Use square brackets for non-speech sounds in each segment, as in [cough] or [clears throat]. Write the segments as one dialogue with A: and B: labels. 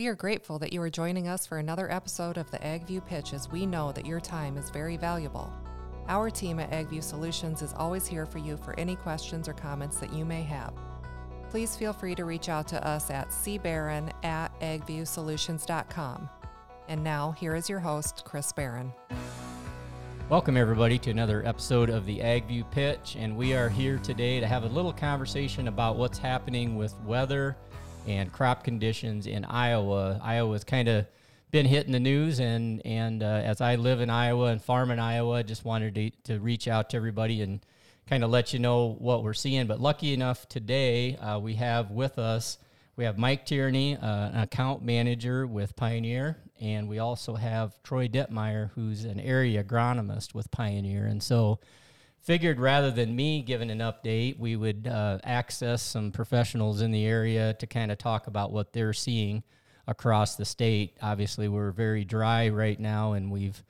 A: We are grateful that you are joining us for another episode of the AgView Pitch as we know that your time is very valuable. Our team at AgView Solutions is always here for you for any questions or comments that you may have. Please feel free to reach out to us at cbarron at agviewsolutions.com. And now, here is your host, Chris Barron.
B: Welcome, everybody, to another episode of the AgView Pitch. And we are here today to have a little conversation about what's happening with weather and crop conditions in Iowa. Iowa's kind of been hitting the news, and, and uh, as I live in Iowa and farm in Iowa, just wanted to, to reach out to everybody and kind of let you know what we're seeing. But lucky enough today, uh, we have with us we have Mike Tierney, uh, an account manager with Pioneer, and we also have Troy Deutmeyer, who's an area agronomist with Pioneer. And so, figured rather than me giving an update, we would uh, access some professionals in the area to kind of talk about what they're seeing across the state. Obviously, we're very dry right now, and we've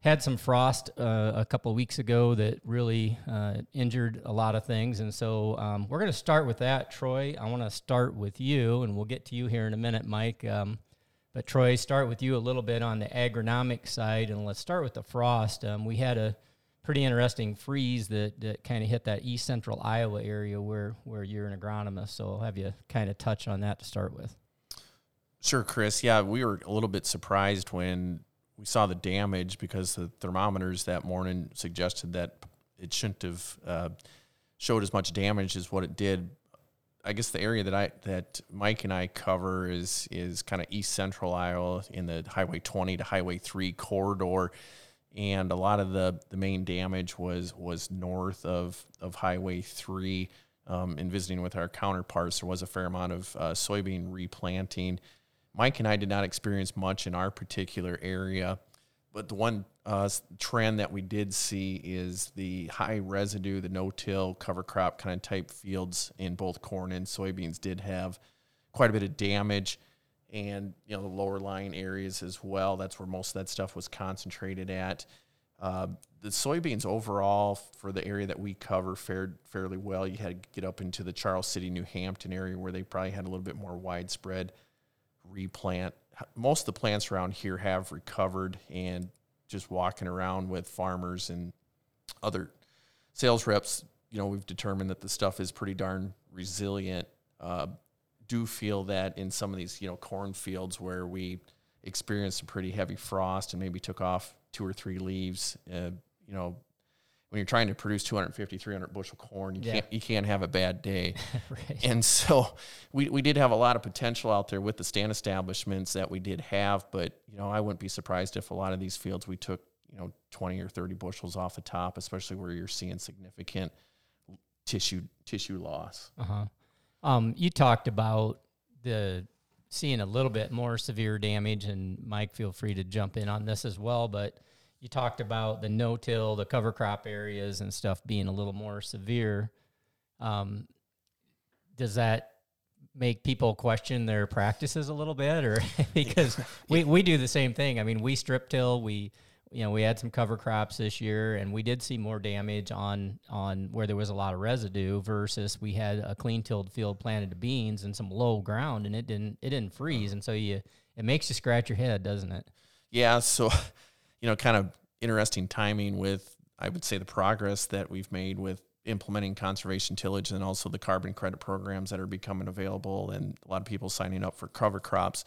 B: had some frost uh, a couple weeks ago that really uh, injured a lot of things. And so um, we're going to start with that. Troy, I want to start with you, and we'll get to you here in a minute, Mike. Um, but Troy, start with you a little bit on the agronomic side, and let's start with the frost. Um, we had a pretty interesting freeze that, that kind of hit that east central Iowa area where, where you're an agronomist. So I'll have you kind of touch on that to start with.
C: Sure, Chris. Yeah, we were a little bit surprised when we saw the damage because the thermometers that morning suggested that it shouldn't have uh, showed as much damage as what it did. I guess the area that I that Mike and I cover is is kind of east central Iowa in the Highway 20 to Highway 3 corridor, and a lot of the the main damage was was north of of Highway 3. Um, in visiting with our counterparts, there was a fair amount of uh, soybean replanting Mike and I did not experience much in our particular area, but the one uh, trend that we did see is the high residue, the no-till cover crop kind of type fields in both corn and soybeans did have quite a bit of damage, and you know the lower lying areas as well. That's where most of that stuff was concentrated at. Uh, the soybeans overall for the area that we cover fared fairly well. You had to get up into the Charles City, New Hampton area where they probably had a little bit more widespread replant. Most of the plants around here have recovered, and just walking around with farmers and other sales reps, you know, we've determined that the stuff is pretty darn resilient. Uh, do feel that in some of these, you know, cornfields where we experienced a pretty heavy frost and maybe took off two or three leaves, uh, you know, when you're trying to produce 250 300 bushel corn you yeah. can't you can't have a bad day [laughs] right. and so [laughs] we, we did have a lot of potential out there with the stand establishments that we did have but you know i wouldn't be surprised if a lot of these fields we took you know 20 or 30 bushels off the top especially where you're seeing significant tissue tissue loss
B: uh-huh um, you talked about the seeing a little bit more severe damage and mike feel free to jump in on this as well but you talked about the no-till, the cover crop areas and stuff being a little more severe. Um, does that make people question their practices a little bit, or [laughs] because [laughs] we, we do the same thing? I mean, we strip till we you know we had some cover crops this year, and we did see more damage on on where there was a lot of residue versus we had a clean tilled field planted to beans and some low ground, and it didn't it didn't freeze, and so you it makes you scratch your head, doesn't it?
C: Yeah. So [laughs] you know, kind of interesting timing with, I would say, the progress that we've made with implementing conservation tillage and also the carbon credit programs that are becoming available and a lot of people signing up for cover crops.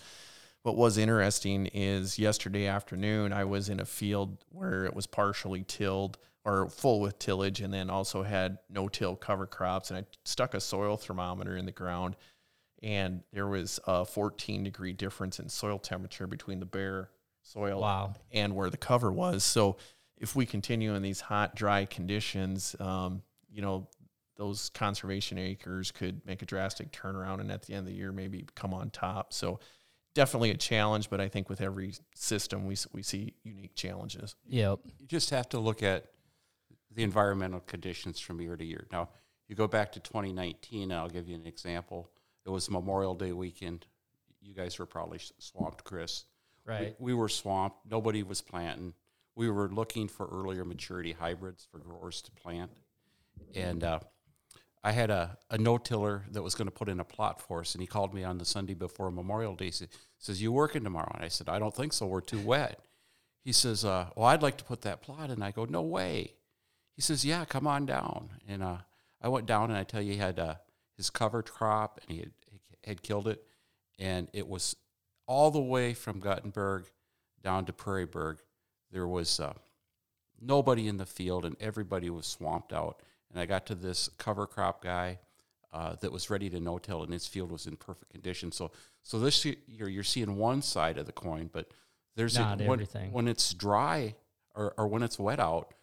C: What was interesting is yesterday afternoon, I was in a field where it was partially tilled or full with tillage and then also had no till cover crops. And I stuck a soil thermometer in the ground and there was a 14 degree difference in soil temperature between the bare soil
B: wow.
C: and where the cover was. So if we continue in these hot, dry conditions, um, you know, those conservation acres could make a drastic turnaround and at the end of the year maybe come on top. So definitely a challenge, but I think with every system we, we see unique challenges.
B: Yep.
D: You just have to look at the environmental conditions from year to year. Now, you go back to 2019, I'll give you an example. It was Memorial Day weekend. You guys were probably swamped, Chris.
B: Right.
D: We, we were swamped. Nobody was planting. We were looking for earlier maturity hybrids for growers to plant. And uh, I had a, a no tiller that was going to put in a plot for us, and he called me on the Sunday before Memorial Day. He says, "You working tomorrow?" And I said, "I don't think so. We're too wet." He says, uh, "Well, I'd like to put that plot." And I go, "No way." He says, "Yeah, come on down." And uh, I went down, and I tell you, he had uh, his cover crop, and he had, he had killed it, and it was all the way from Guttenberg down to Prairieburg. There was uh, nobody in the field, and everybody was swamped out and I got to this cover crop guy uh, that was ready to no-till, and his field was in perfect condition. So, so this year you're seeing one side of the coin, but there's
B: Not
D: a, when,
B: everything.
D: when it's dry or, or when it's wet out,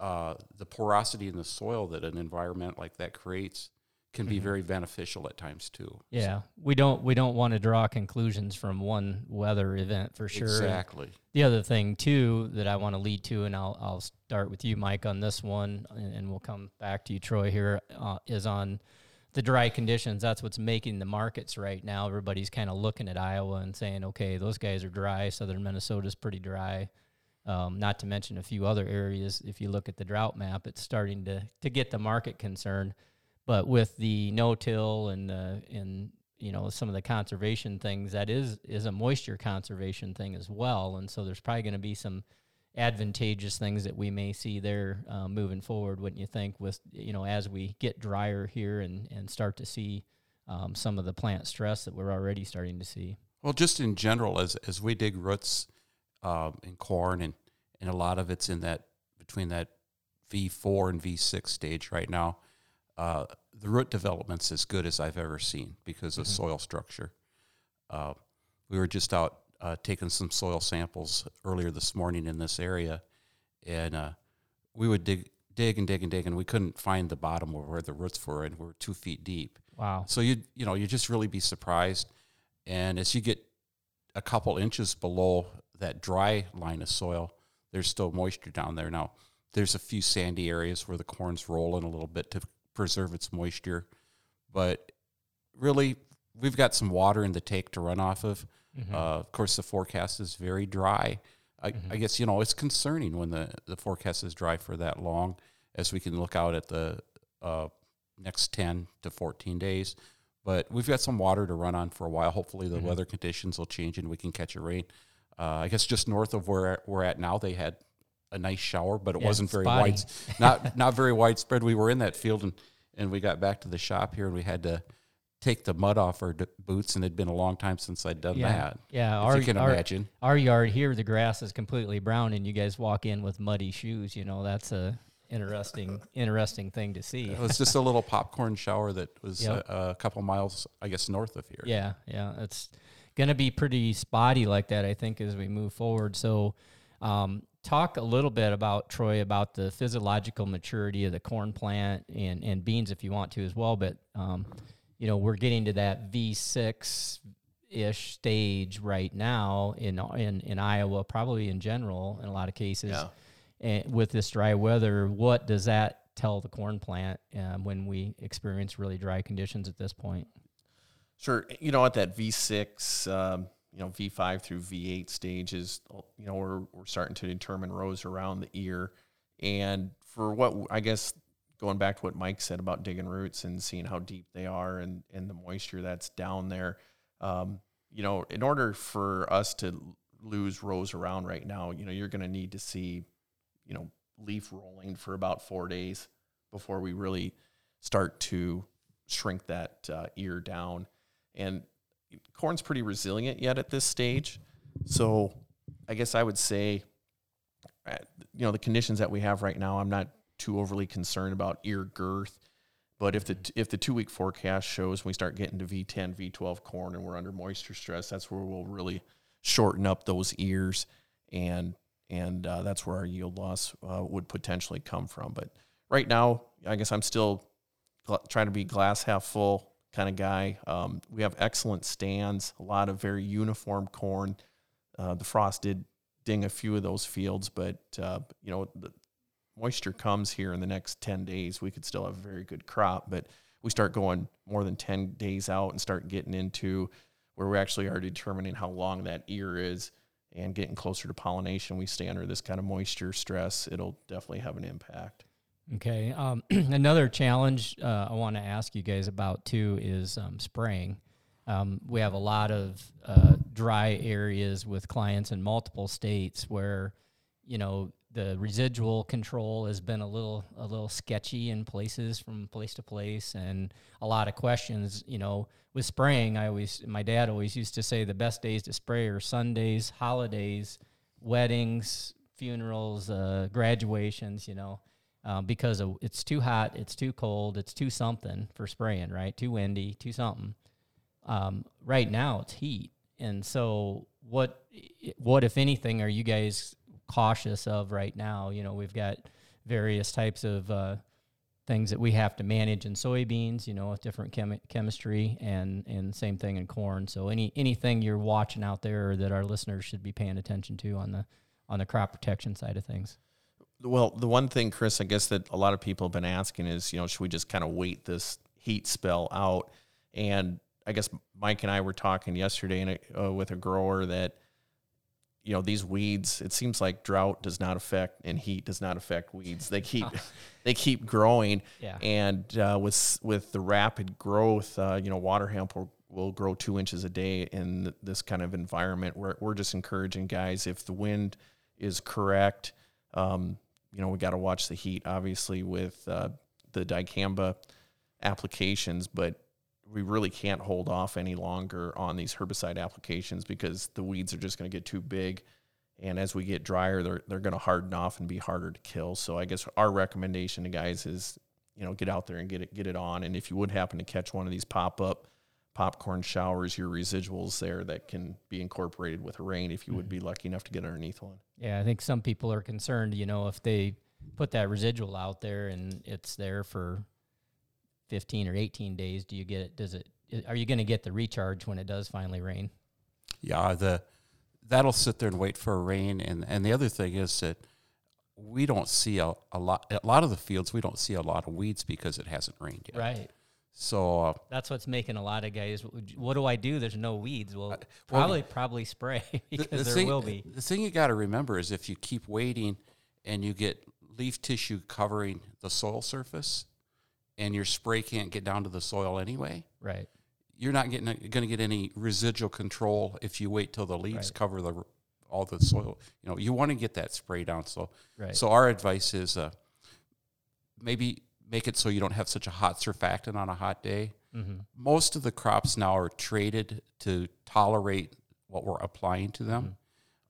D: uh, the porosity in the soil that an environment like that creates can be very beneficial at times too.
B: Yeah, we don't we don't want to draw conclusions from one weather event for sure. And
D: Exactly.
B: The other thing too that I want to lead to, and I'll I'll start with you, Mike, on this one, and, and we'll come back to you, Troy. Here uh, is on the dry conditions. That's what's making the markets right now. Everybody's kind of looking at Iowa and saying, okay, those guys are dry. Southern Minnesota's pretty dry. Um, not to mention a few other areas. If you look at the drought map, it's starting to to get the market concerned. But with the no-till and the and you know some of the conservation things, that is is a moisture conservation thing as well. And so there's probably going to be some advantageous things that we may see there uh, moving forward. Wouldn't you think? With you know as we get drier here and and start to see um, some of the plant stress that we're already starting to see.
D: Well, just in general, as as we dig roots um, in corn, and and a lot of it's in that between that V four and V six stage right now. Uh, the root development's as good as I've ever seen because of soil structure. Uh, we were just out uh, taking some soil samples earlier this morning in this area, and uh, we would dig, dig and dig and dig, and we couldn't find the bottom of where the roots were, and we're two feet deep.
B: Wow.
D: So you you know you just really be surprised, and as you get a couple inches below that dry line of soil, there's still moisture down there. Now there's a few sandy areas where the corn's rolling a little bit to preserve its moisture, but really we've got some water in the take to run off of.
B: Mm-hmm.
D: Uh, of course, the forecast is very dry. I, I guess you know it's concerning when the the forecast is dry for that long, as we can look out at the uh, next ten to fourteen days. But we've got some water to run on for a while. Hopefully,
B: Mm-hmm.
D: the weather conditions will change and we can catch a rain. Uh, I guess just north of where we're at now, they had a nice shower, but it
B: Yeah,
D: wasn't very
B: spotty.
D: wide, not [laughs] not very widespread. We were in that field and and we got back to the shop here and we had to take the mud off our d- boots, and it'd been a long time since I'd done
B: Yeah,
D: that.
B: yeah. our,
D: you can
B: our,
D: imagine.
B: our yard here, the grass is completely brown, and you guys walk in with muddy shoes. You know, that's a interesting, interesting thing to see.
D: It was just a little popcorn shower that was
B: Yep.
D: a, a couple miles, I guess, north of here.
B: Yeah, yeah. It's going to be pretty spotty like that, I think, as we move forward. So, um, talk a little bit about Troy about the physiological maturity of the corn plant and, and beans if you want to as well. But, um, you know, we're getting to that V6 ish stage right now in, in, in Iowa, probably in general, in a lot of cases.
C: Yeah.
B: And with this dry weather, what does that tell the corn plant um, when we experience really dry conditions at this point?
C: Sure. You know, at that V6, um, you know, V5 through V8 stages, you know, we're, we're starting to determine rows around the ear. And for what I guess going back to what Mike said about digging roots and seeing how deep they are and, and the moisture that's down there, um, you know, in order for us to lose rows around right now, you know, you're going to need to see, you know, leaf rolling for about four days before we really start to shrink that uh, ear down. And corn's pretty resilient yet at this stage. So I guess I would say, uh, you know, the conditions that we have right now, I'm not too overly concerned about ear girth. But if the if the two week forecast shows we start getting to V10, V12 corn and we're under moisture stress, that's where we'll really shorten up those ears, and and uh, that's where our yield loss uh, would potentially come from. But right now, I guess I'm still gl- trying to be glass half full kind of guy. Um, we have excellent stands, a lot of very uniform corn. Uh, the frost did ding a few of those fields, but uh, you know the moisture comes here in the next 10 days we could still have a very good crop but we start going more than 10 days out and start getting into where we actually are determining how long that ear is and getting closer to pollination we stay under this kind of moisture stress it'll definitely have an impact
B: Okay. Um, [clears throat] another challenge uh, I want to ask you guys about too is um, spraying. Um, we have a lot of uh, dry areas with clients in multiple states where, you know, the residual control has been a little a little sketchy in places from place to place, and a lot of questions. You know, with spraying, I always my dad always used to say the best days to spray are Sundays, holidays, weddings, funerals, uh, graduations. You know. Um, because it's too hot, it's too cold, it's too something for spraying, right? Too windy, too something. Um, right now, it's heat, and so what? What if anything are you guys cautious of right now? You know, we've got various types of uh, things that we have to manage in soybeans. You know, with different chemi- chemistry, and and same thing in corn. So any anything you're watching out there that our listeners should be paying attention to on the on the crop protection side of things.
C: Well, the one thing, Chris, I guess that a lot of people have been asking is, you know, should we just kind of wait this heat spell out? And I guess Mike and I were talking yesterday in a, uh, with a grower that, you know, these weeds. It seems like drought does not affect and heat does not affect weeds. They keep [laughs] [laughs] they keep growing.
B: Yeah.
C: And uh, with with the rapid growth, uh, you know, water hemp will, will grow two inches a day in this kind of environment. We're we're just encouraging guys if the wind is correct. Um, you know, we got to watch the heat, obviously, with uh, the dicamba applications, but we really can't hold off any longer on these herbicide applications because the weeds are just going to get too big. And as we get drier, they're, they're going to harden off and be harder to kill. So I guess our recommendation to guys is, you know, get out there and get it, get it on. And if you would happen to catch one of these pop up popcorn showers, your residuals there that can be incorporated with rain if you would mm-hmm. be lucky enough to get underneath one.
B: Yeah, I think some people are concerned, you know, if they put that residual out there and it's there for 15 or 18 days, do you get it? Does it, are you going to get the recharge when it does finally rain?
D: Yeah, the that'll sit there and wait for a rain. And and the other thing is that we don't see a, a lot. A lot of the fields we don't see a lot of weeds because it hasn't rained yet.
B: Right.
D: So uh,
B: That's what's making a lot of guys. What do I do? There's no weeds. Well,
D: well,
B: probably probably spray [laughs]
D: the-
B: because
D: the
B: there
D: thing,
B: will be.
D: The thing you got to remember is if you keep waiting and you get leaf tissue covering the soil surface, and your spray can't get down to the soil anyway,
B: Right.
D: you're not getting going to get any residual control if you wait till the leaves
B: Right.
D: cover the all the soil. You know, you want to get that spray down. So,
B: Right.
D: so our advice is uh, maybe make it so you don't have such a hot surfactant on a hot day.
B: Mm-hmm.
D: Most of the crops now are traded to tolerate what we're applying to them,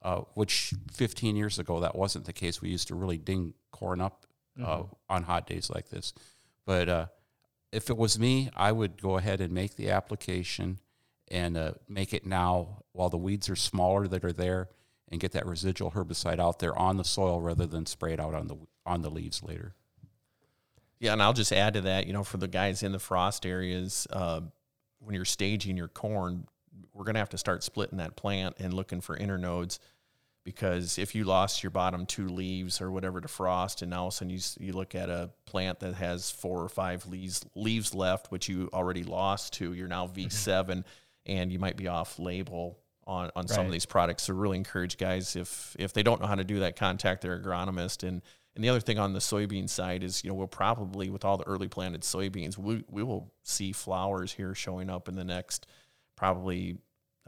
D: uh, which 15 years ago that wasn't the case. We used to really ding corn up uh, on hot days like this. But uh, if it was me, I would go ahead and make the application and uh, make it now while the weeds are smaller that are there, and get that residual herbicide out there on the soil rather than spray it out on the on the leaves later.
C: Yeah, and I'll just add to that, you know, for the guys in the frost areas, uh, when you're staging your corn, we're going to have to start splitting that plant and looking for internodes because if you lost your bottom two leaves or whatever to frost, and all of a sudden you, you look at a plant that has four or five leaves leaves left, which you already lost to, you're now V7, and you might be off label on, on some of these products. So really encourage guys if if they don't know how to do that, contact their agronomist. And and the other thing on the soybean side is, you know, we'll probably with all the early planted soybeans, we we will see flowers here showing up in the next probably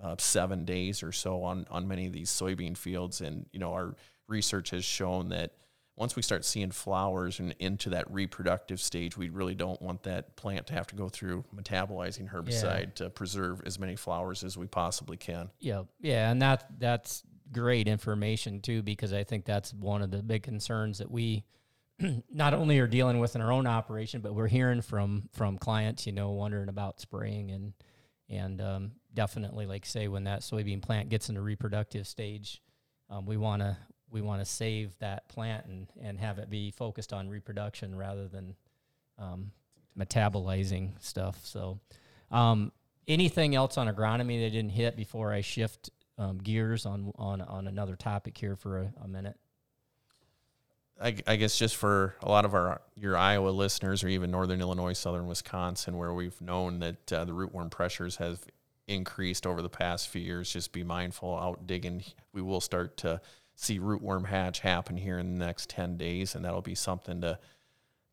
C: uh, seven days or so on on many of these soybean fields. And you know, our research has shown that once we start seeing flowers and into that reproductive stage, we really don't want that plant to have to go through metabolizing herbicide to preserve as many flowers as we possibly can.
B: Yeah, yeah, and that that's great information too because I think that's one of the big concerns that we [clears throat] not only are dealing with in our own operation, but we're hearing from from clients, you know, wondering about spraying and and um, definitely, like say, when that soybean plant gets into reproductive stage, um, we want to we want to save that plant and and have it be focused on reproduction rather than um, metabolizing stuff. So, um, anything else on agronomy that didn't hit before I shift um, gears on on on another topic here for a, a minute?
C: I, I guess just for a lot of our your Iowa listeners, or even Northern Illinois, Southern Wisconsin, where we've known that uh, the rootworm pressures have increased over the past few years, just be mindful out digging. We will start to see rootworm hatch happen here in the next ten days, and that'll be something to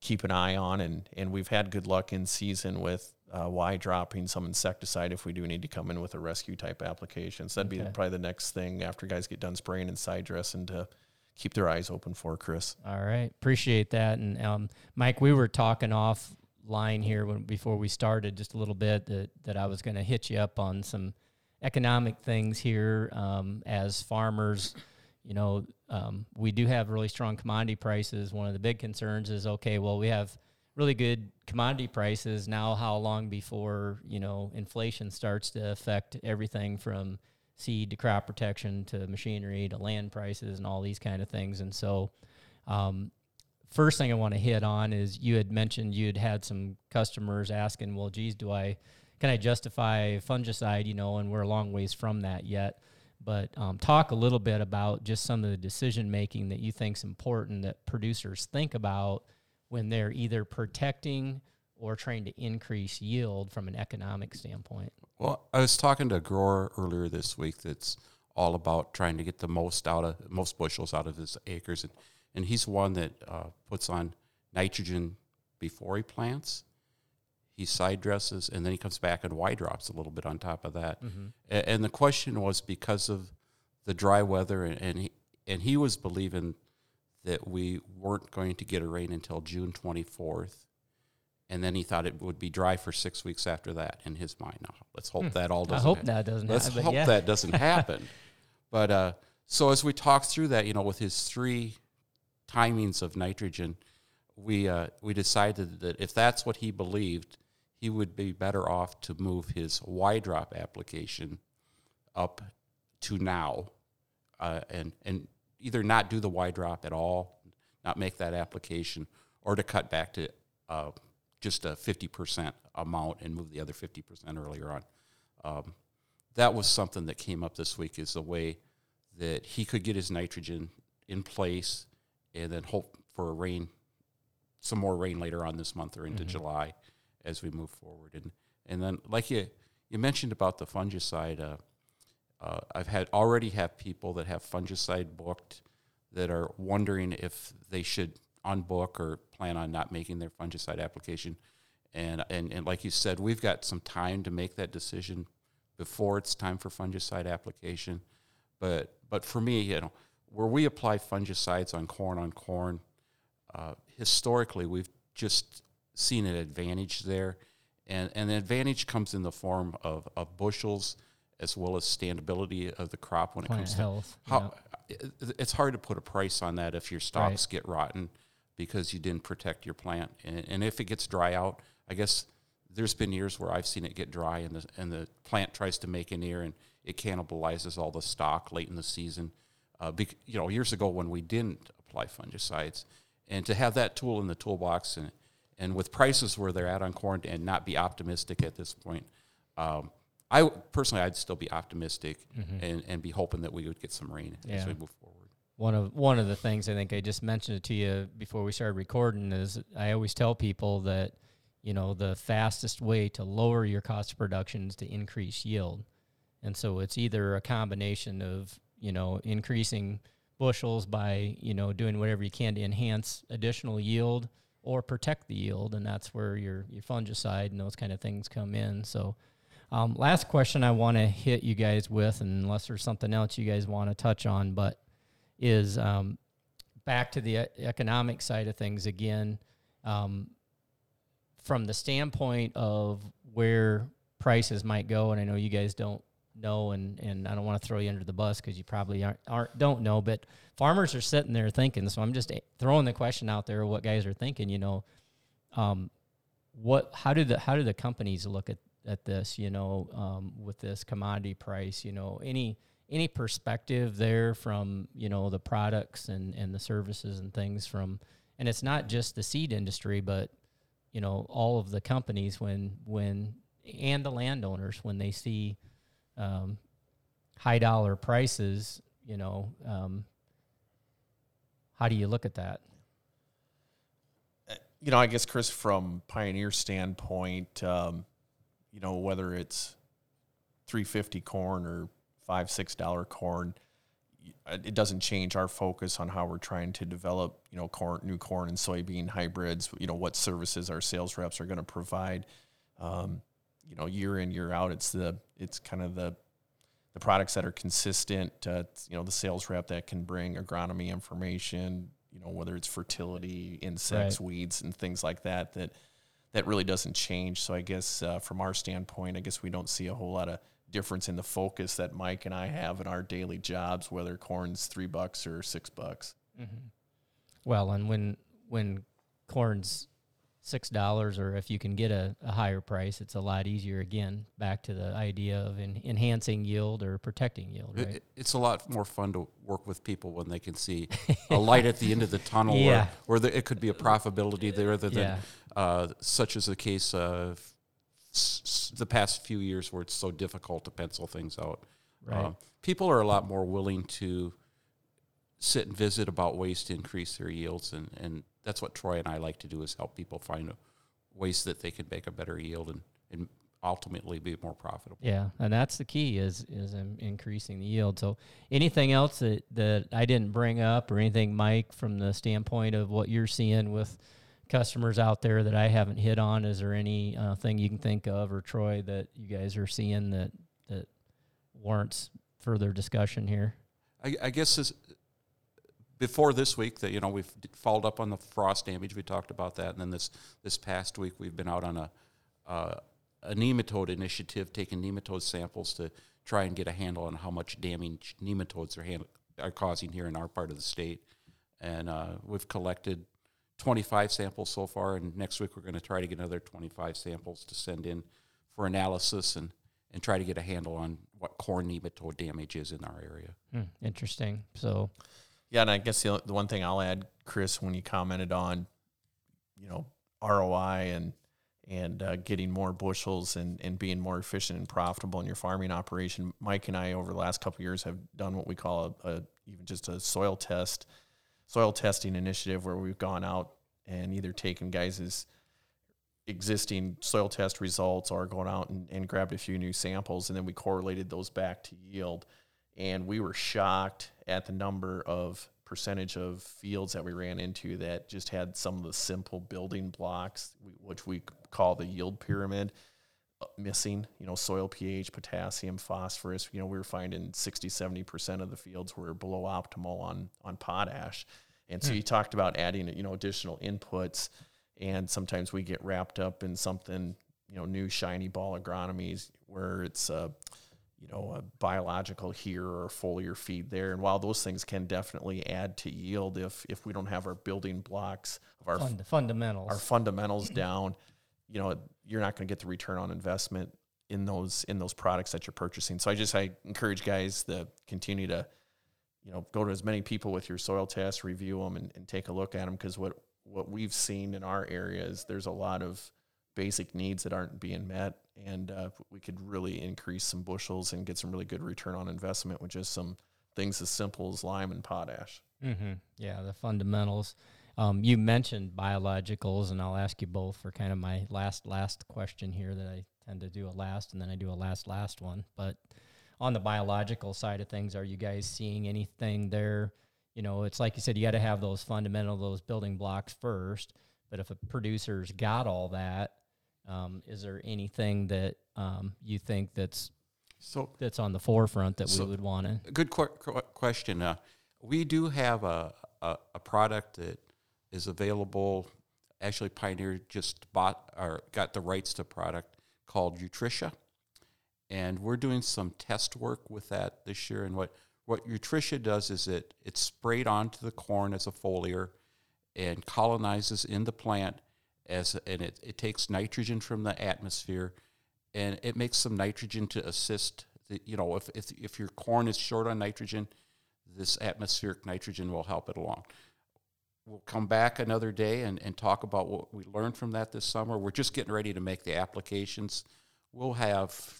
C: keep an eye on. And, and we've had good luck in season with uh, Y dropping some insecticide if we do need to come in with a rescue type application. So that'd be probably the next thing after guys get done spraying and side dressing to keep their eyes open for, Chris.
B: All right, appreciate that. And um, Mike, we were talking offline here when, before we started just a little bit that that I was going to hit you up on some economic things here um, as farmers. You know, um, we do have really strong commodity prices. One of the big concerns is okay, well, we have really good commodity prices now. How long before you know inflation starts to affect everything from seed to crop protection to machinery to land prices and all these kind of things? And so, um, first thing I want to hit on is you had mentioned you had had some customers asking, well, geez, do I can I justify fungicide? You know, and we're a long ways from that yet. But um, talk a little bit about just some of the decision making that you think is important that producers think about when they're either protecting or trying to increase yield from an economic standpoint.
D: Well, I was talking to a grower earlier this week that's all about trying to get the most out of most bushels out of his acres, and and he's one that uh, puts on nitrogen before he plants. He side dresses, and then he comes back and Y drops a little bit on top of that. A- And, the question was because of the dry weather, and, and he and he was believing that we weren't going to get a rain until June twenty fourth and then he thought it would be dry for six weeks after that in his mind. Now, let's hope that all
B: Hmm.
D: Doesn't.
B: I hope
D: hap-
B: that doesn't
D: Let's
B: happen.
D: hope
B: yeah.
D: that doesn't [laughs] happen. but uh, so as we talk through that, you know, with his three timings of nitrogen, we uh, we decided that if that's what he believed, he would be better off to move his Y drop application up to now, uh, and and either not do the Y drop at all, not make that application, or to cut back to uh, just a fifty percent amount and move the other fifty percent earlier on. Um, that was something that came up this week. Is the way that he could get his nitrogen in place, and then hope for a rain, some more rain later on this month or into July, as we move forward. And and then like you you mentioned about the fungicide. Uh, uh, I've had already have people that have fungicide booked that are wondering if they should unbook or plan on not making their fungicide application. And, and, and like you said, we've got some time to make that decision before it's time for fungicide application. But, but for me, you know, where we apply fungicides on corn on corn, uh, historically we've just seen an advantage there. And, and the advantage comes in the form of, of bushels as well as standability of the crop when it
B: Plant
D: comes to
B: health.
D: how it- it's hard to put a price on that if your stalks get rotten because you didn't protect your plant. And, and if it gets dry out i guess there's been years where i've seen it get dry and the and the plant tries to make an ear and it cannibalizes all the stock late in the season. Uh, bec- you know years ago when we didn't apply fungicides and to have that tool in the toolbox and and with prices where they're at on corn and not be optimistic at this point um, I personally, I'd still be optimistic mm-hmm. and, and be hoping that we would get some rain as we move forward.
B: one of one of the things I think I just mentioned it to you before we started recording is I always tell people that you know the fastest way to lower your cost of production is to increase yield, and so it's either a combination of you know increasing bushels by you know doing whatever you can to enhance additional yield or protect the yield, and that's where your your fungicide and those kind of things come in. So. Um, last question I want to hit you guys with, unless there's something else you guys want to touch on, but is um, back to the economic side of things again. Um, from the standpoint of where prices might go, and I know you guys don't know, and, and I don't want to throw you under the bus because you probably aren't, aren't don't know, but farmers are sitting there thinking. So I'm just throwing the question out there, what guys are thinking. You know, um, what how do the how do the companies look at at this? You know, um, with this commodity price, you know, any any perspective there from you know the products and and the services and things from and it's not just the seed industry but you know all of the companies when when and the landowners when they see um, high dollar prices you know um, how do you look at that
C: you know, I guess Chris, from Pioneer standpoint, um, you know, whether it's three fifty corn or five six dollar corn, it doesn't change our focus on how we're trying to develop, you know, corn, new corn and soybean hybrids. You know, what services our sales reps are going to provide. Um, you know, year in year out, it's the it's kind of the the products that are consistent. Uh, you know, the sales rep that can bring agronomy information. You know, whether it's fertility, insects,
B: Right.
C: weeds, and things like that. That that really doesn't change. So I guess uh, from our standpoint, I guess we don't see a whole lot of difference in the focus that Mike and I have in our daily jobs, whether corn's three bucks or six bucks.
B: Well, and when when corn's six dollars, or if you can get a, a higher price, it's a lot easier. Again, back to the idea of en- enhancing yield or protecting yield, right?
D: it- it's a lot more fun to work with people when they can see a [laughs] light at the end of the tunnel,
B: Yeah.
D: or, or the, it could be a profitability there, rather than
B: Yeah.
D: uh, such as the case of s- s- the past few years where it's so difficult to pencil things out.
B: Right.
D: Uh, people are a lot more willing to sit and visit about ways to increase their yields, and, and that's what Troy and I like to do is help people find ways that they can make a better yield and, and ultimately be more profitable.
B: Yeah, and that's the key is is increasing the yield. So, anything else that that I didn't bring up, or anything, Mike, from the standpoint of what you're seeing with customers out there that I haven't hit on? Is there any uh, thing you can think of, or Troy, that you guys are seeing that that warrants further discussion here?
D: I, I guess this, before this week that you know we've followed up on the frost damage. We talked about that, and then this this past week we've been out on a uh, a nematode initiative, taking nematode samples to try and get a handle on how much damage nematodes are hand, are causing here in our part of the state. And uh, we've collected 25 samples so far, and next week we're going to try to get another 25 samples to send in for analysis and and try to get a handle on what corn nematode damage is in our area.
B: Hmm, interesting. So,
C: Yeah, and I guess the, the one thing I'll add, Chris, when you commented on, you know, ROI and and uh, getting more bushels and, and being more efficient and profitable in your farming operation, Mike and I over the last couple years have done what we call a, a even just a soil test, soil testing initiative where we've gone out and either taken guys' existing soil test results or going out and, and grabbed a few new samples and then we correlated those back to yield and we were shocked at the number of percentage of fields that we ran into that just had some of the simple building blocks which we call the yield pyramid uh, missing you know soil ph potassium phosphorus. You know we were finding 60 70% of the fields were below optimal on on potash. And so you talked about adding you know additional inputs and sometimes we get wrapped up in something you know new shiny ball agronomies where it's uh, you know a biological here or foliar feed there. And while those things can definitely add to yield if if we don't have our building blocks of our
B: fund, fundamentals.
C: our fundamentals down you know you're not going to get the return on investment in those in those products that you're purchasing. So i just i encourage guys to continue to you know go to as many people with your soil tests review them and, and take a look at them because what what we've seen in our area is there's a lot of basic needs that aren't being met and uh, we could really increase some bushels and get some really good return on investment with just some things as simple as lime and potash
B: Mm-hmm. Yeah, the fundamentals. Um, you mentioned biologicals, and I'll ask you both for kind of my last last question here. That I tend to do a last, and then I do a last last one. But on the biological side of things, are you guys seeing anything there? You know, it's like you said, you got to have those fundamental, those building blocks first. But if a producer's got all that, um, is there anything that um, you think that's
D: So
B: that's on the forefront that
D: So-
B: we would want to?
D: Good qu- qu- question. Uh, we do have a, a, a product that is available. Actually, Pioneer just bought or got the rights to a product called Nutritia, and we're doing some test work with that this year. And what what Nutritia does is it it's sprayed onto the corn as a foliar, and colonizes in the plant as and it, it takes nitrogen from the atmosphere, and it makes some nitrogen to assist. The, you know, if, if if your corn is short on nitrogen, this atmospheric nitrogen will help it along. We'll come back another day and, and talk about what we learned from that this summer. We're just getting ready to make the applications. We'll have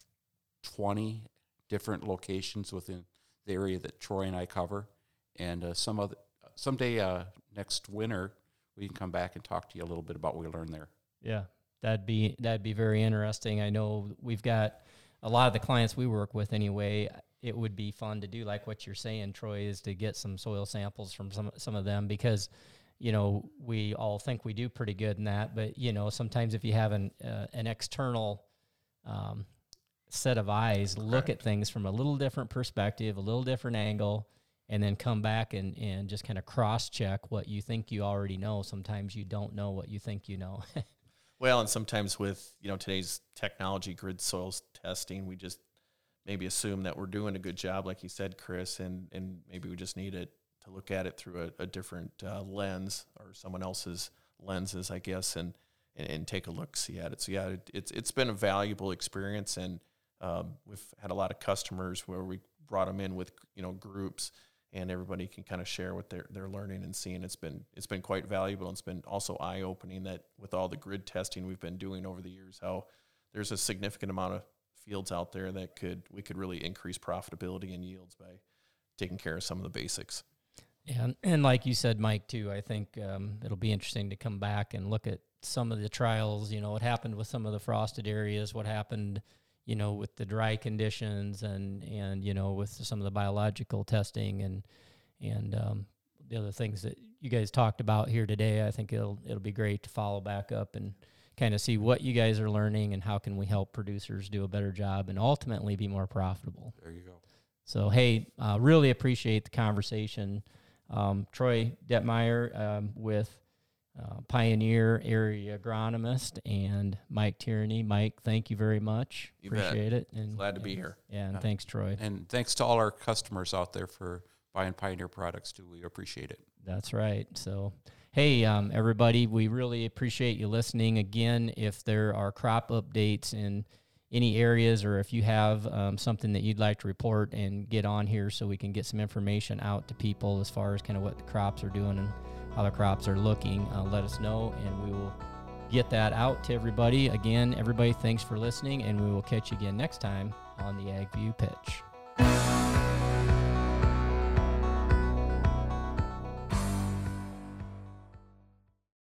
D: 20 different locations within the area that Troy and I cover. And uh, some other, someday uh, next winter, we can come back and talk to you a little bit about what we learned there.
B: Yeah, that'd be that'd be very interesting. I know we've got a lot of the clients we work with anyway. it would be fun to do like what you're saying, Troy, is to get some soil samples from some some of them because you know we all think we do pretty good in that, but you know sometimes if you have an uh, an external um, set of eyes, look at things from a little different perspective, a little different angle, and then come back and, and just kind of cross check what you think you already know. Sometimes you don't know what you think you know. [laughs]
C: Well, and sometimes with you know today's technology, grid soils testing, we just maybe assume that we're doing a good job, like you said, Chris, and and maybe we just need it to look at it through a, a different uh, lens or someone else's lenses, I guess, and, and and take a look, see at it. So yeah, it, it's it's been a valuable experience, and um, we've had a lot of customers where we brought them in with you know groups and everybody can kind of share what they're they're learning and seeing. It's been it's been quite valuable. And it's been also eye opening that with all the grid testing we've been doing over the years, how there's a significant amount of fields out there that could we could really increase profitability and yields by taking care of some of the basics.
B: Yeah, and, and like you said, Mike, too, I think um, it'll be interesting to come back and look at some of the trials. You know, what happened with some of the frosted areas, what happened you know, with the dry conditions and and you know with some of the biological testing and and um, the other things that you guys talked about here today. I think it'll it'll be great to follow back up and kind of see what you guys are learning and how can we help producers do a better job and ultimately be more profitable.
D: There you go.
B: So hey, uh, really appreciate the conversation. Um, Troy Deutmeyer um, with uh, pioneer area agronomist and Mike Tierney. Mike, thank you very much.
C: You bet.
B: Appreciate it. And
C: Glad to be
B: and-
C: here.
B: Yeah, and thanks, Troy.
D: And thanks to all our customers out there for buying Pioneer products too. We appreciate it.
B: That's right. So, hey, um, everybody, we really appreciate you listening. Again, if there are crop updates in any areas or if you have um, something that you'd like to report and get on here so we can get some information out to people as far as kind of what the crops are doing and how the crops are looking, uh, let us know and we will get that out to everybody. Again, everybody, thanks for listening and we will catch you again next time on the Ag View Pitch.